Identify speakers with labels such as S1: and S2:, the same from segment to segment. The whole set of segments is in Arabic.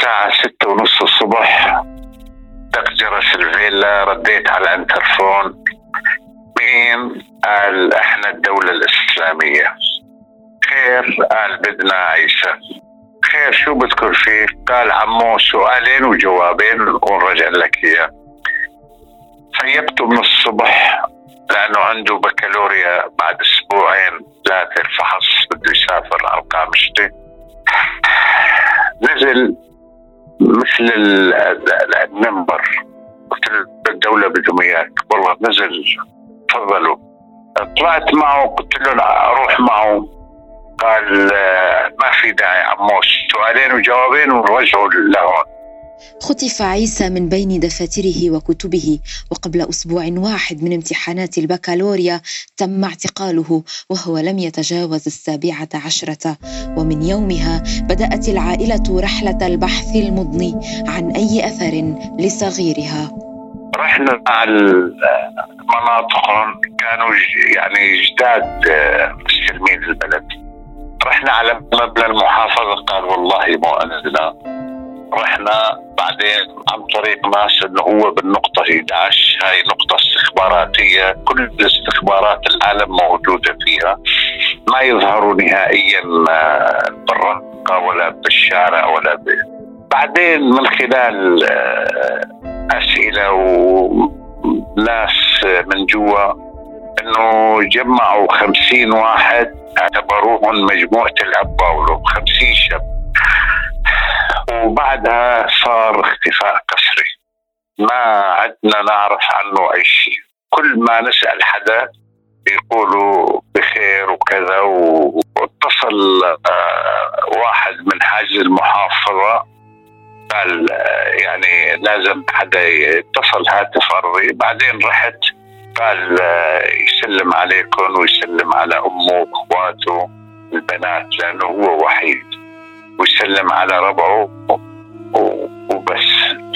S1: الساعة ستة ونص الصبح. دق جرس الفيلا رديت على الانترفون مين قال إحنا الدولة الإسلامية؟ خير قال بدنا عيسى. خير شو بدكم فيه؟ قال عمو سؤالين وجوابين ونرجع لك إياه. سيبته من الصبح لأنه عنده بكالوريا بعد أسبوعين ذاكر فحص بده يسافر على القامشتي نزل مثل ال- ال- المنبر قلت له الدولة بدهم إياك والله نزل تفضلوا. طلعت معه قلت له لا أروح معه. قال آه، ما في داعي عمو سؤالين وجوابين ونرجعوا لهون
S2: خطف عيسى من بين دفاتره وكتبه وقبل أسبوع واحد من امتحانات البكالوريا تم اعتقاله وهو لم يتجاوز السابعة عشرة. ومن يومها بدأت العائلة رحلة البحث المضني عن أي أثر لصغيرها.
S1: رحنا على مناطقهم كانوا يعني جداد آه، مستلمين البلد. رحنا على مبنى المحافظة قال والله مو عندنا رحنا بعدين عن طريق ناس انه هو بالنقطة 11 هاي نقطة استخباراتية. كل استخبارات العالم موجودة فيها. ما يظهروا نهائيا آه، بالرقة ولا بالشارع ولا ب... بعدين من خلال آه، أسئلة وناس من جوا إنه جمعوا خمسين واحد اعتبروهم مجموعة الأب باولو خمسين شاب. وبعدها صار اختفاء قسري. ما عدنا نعرف عنه أي شيء. كل ما نسأل حدا يقولوا بخير وكذا واتصل آه، واحد من حاجز المحافظة. قال آه، يعني لازم حدا يتصل هاتف أرضي. بعدين رحت قال آه، يسلم عليكم ويسلم على أمه وأخواته البنات لأنه هو وحيد. ويسلم على ربعه وبس.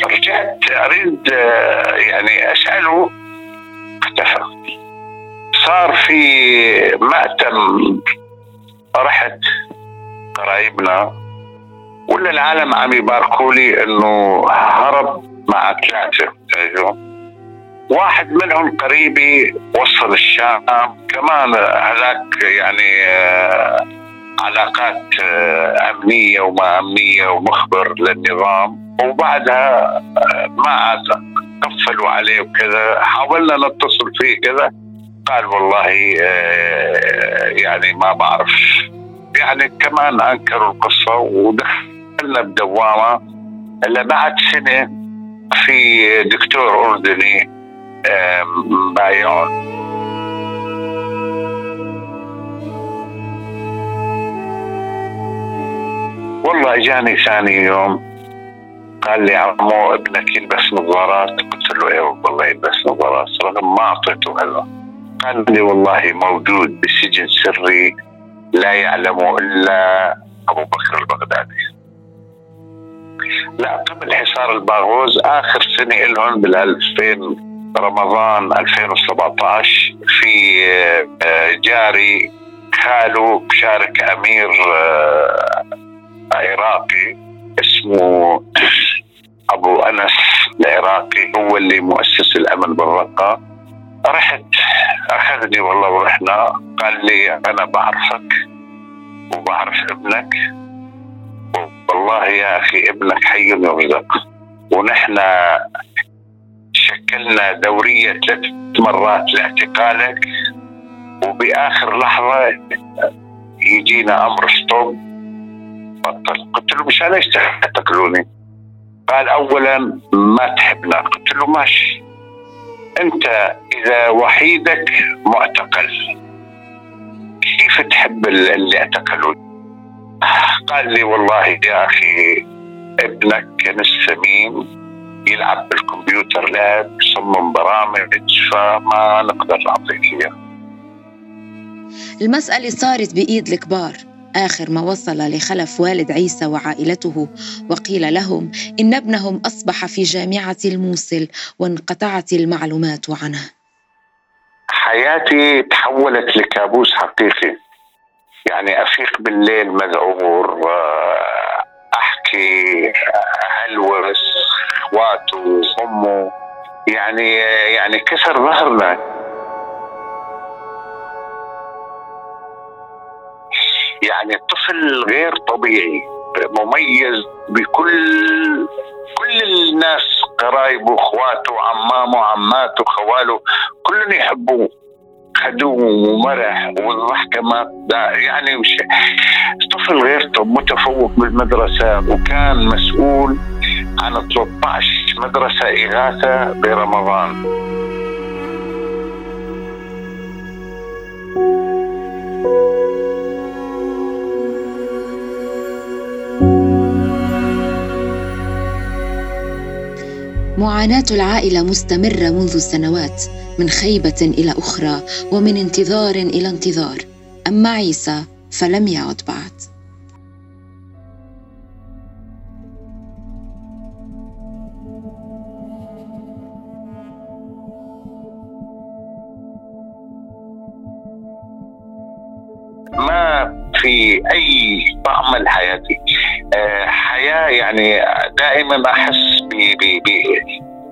S1: رجعت أريد آه، يعني أسأله اختفى صار في مأتم رحت قرايبنا ولا العالم عم يباركوا لي إنه هرب مع ثلاثة. أيوه. واحد منهم قريبي وصل الشام كمان هذاك يعني آه، علاقات آه، أمنية وما أمنية ومخبر للنظام. وبعدها آه، ما عاد قفلوا عليه وكذا. حاولنا نتصل فيه كذا. قال والله آه، يعني ما بعرف. يعني كمان أنكروا القصة ودخلنا بدوامة إلا بعد سنة في دكتور أردني بايعون. والله اجاني ثاني يوم. قال لي عمو ابنك يلبس نظارات. قلت له إيه والله يلبس نظارات. رغم ما أعطيته هلا. قال لي والله موجود بسجن سري لا يعلمه إلا أبو بكر البغدادي. لا قبل حصار الباغوز آخر سنة لهم بال 2000 رمضان 2017 في آه، جاري خاله بشارك أمير آه، عراقي اسمه أبو أنس. العراقي هو اللي مؤسس الأمن بالرقة. رحت أخذني والله ورحنا. قال لي أنا بعرفك وبعرف ابنك. والله يا أخي ابنك حي يرزق ونحن شكلنا دورية ثلاث مرات لاعتقالك. وبآخر لحظة يجينا أمر ستوب. بطل. قلت له مشان إيش تعتقلوني؟ قال اولا ما تحبنا. قلت له ماشي. أنت إذا وحيدك معتقل. كيف تحب اللي اعتقلوا قال لي والله يا أخي ابنك كنس سمين يلعب بالكمبيوتر لاب يصمم برامج فما نقدر نعطيك إياه.
S2: المسألة صارت بإيد الكبار. آخر ما وصل لخلف والد عيسى وعائلته وقيل لهم إن ابنهم أصبح في جامعة الموصل وانقطعت المعلومات عنه.
S1: حياتي تحولت لكابوس حقيقي. يعني أفيق بالليل مذعور أحكي هلوس إخواته أمه. يعني يعني كسر ظهرنا. يعني طفل غير طبيعي مميز بكل كل الناس قرايبه واخواته عمامه عماته خواله كلهم يحبوه. خدوه ومرح والضحكة ما يعني مش طفل غير متفوق بالمدرسة وكان مسؤول عن 13 مدرسة إغاثة برمضان.
S2: معاناة العائلة مستمرة منذ سنوات من خيبة إلى أخرى ومن انتظار إلى انتظار. أما عيسى فلم يعد بعد.
S1: ما في أي طعم لحياتي. آه، حياة يعني دائما احس ب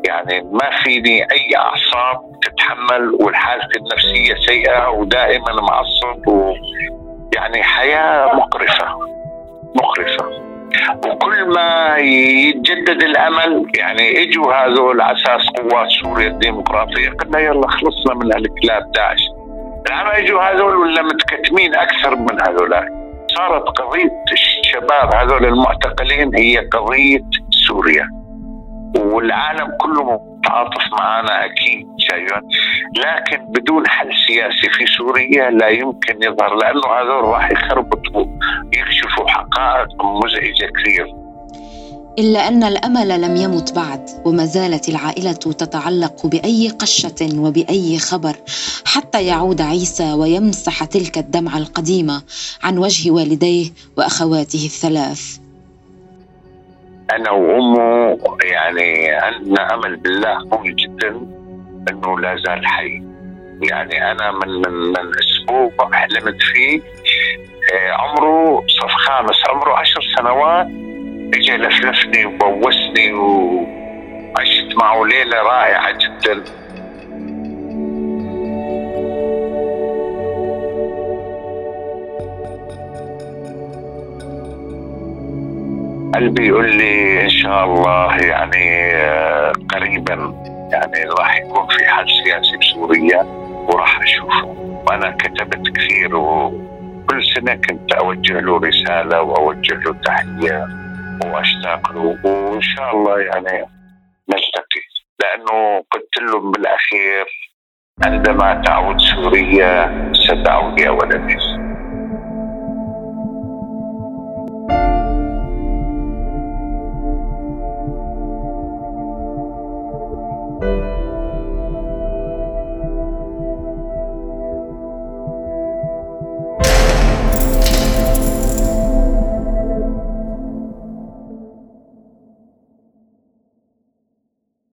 S1: يعني ما فيني أي أعصاب تتحمل والحالة النفسية سيئة ودائما معصب و يعني حياة مقرفة مقرفة. وكل ما يتجدد الأمل يعني إجوا هذول على أساس قوات سوريا الديمقراطية قلنا يلا خلصنا من هالكلاب داعش. العم إجوا هذول ولا متكتمين أكثر من هذولاك صارت قضية الشباب هذول المعتقلين هي قضية سوريا. والعالم كله متعاطف معنا أكيد شايفين؟ لكن بدون حل سياسي في سوريا لا يمكن يظهر لأنه هذول راح يخربطوا يكشفوا حقائق مزعجة كثير.
S2: إلا أن الأمل لم يمت بعد وما زالت العائلة تتعلق بأي قشة وبأي خبر. حتى يعود عيسى ويمسح تلك الدمعة القديمة عن وجه والديه وأخواته الثلاث.
S1: أنا وأمه يعني عندنا أمل بالله قوي جدا إنه لا زال حي. يعني أنا من من, من أسبوع حلمت فيه. آه، عمره صف خامس عمره عشر سنوات اجى لفلفني وبوسني وعشت معه ليلة رائعة جدا. قلبي يقول لي إن شاء الله يعني آه، قريبا يعني راح يكون في حل سياسي بسوريا وراح أشوفه. وأنا كتبت كثير وكل سنة كنت أوجه له رسالة وأوجه له تحية وأشتاق له وإن شاء الله يعني نلتقي. لأنه قلت لهم بالأخير عندما تعود سوريا ستعود يا ولدي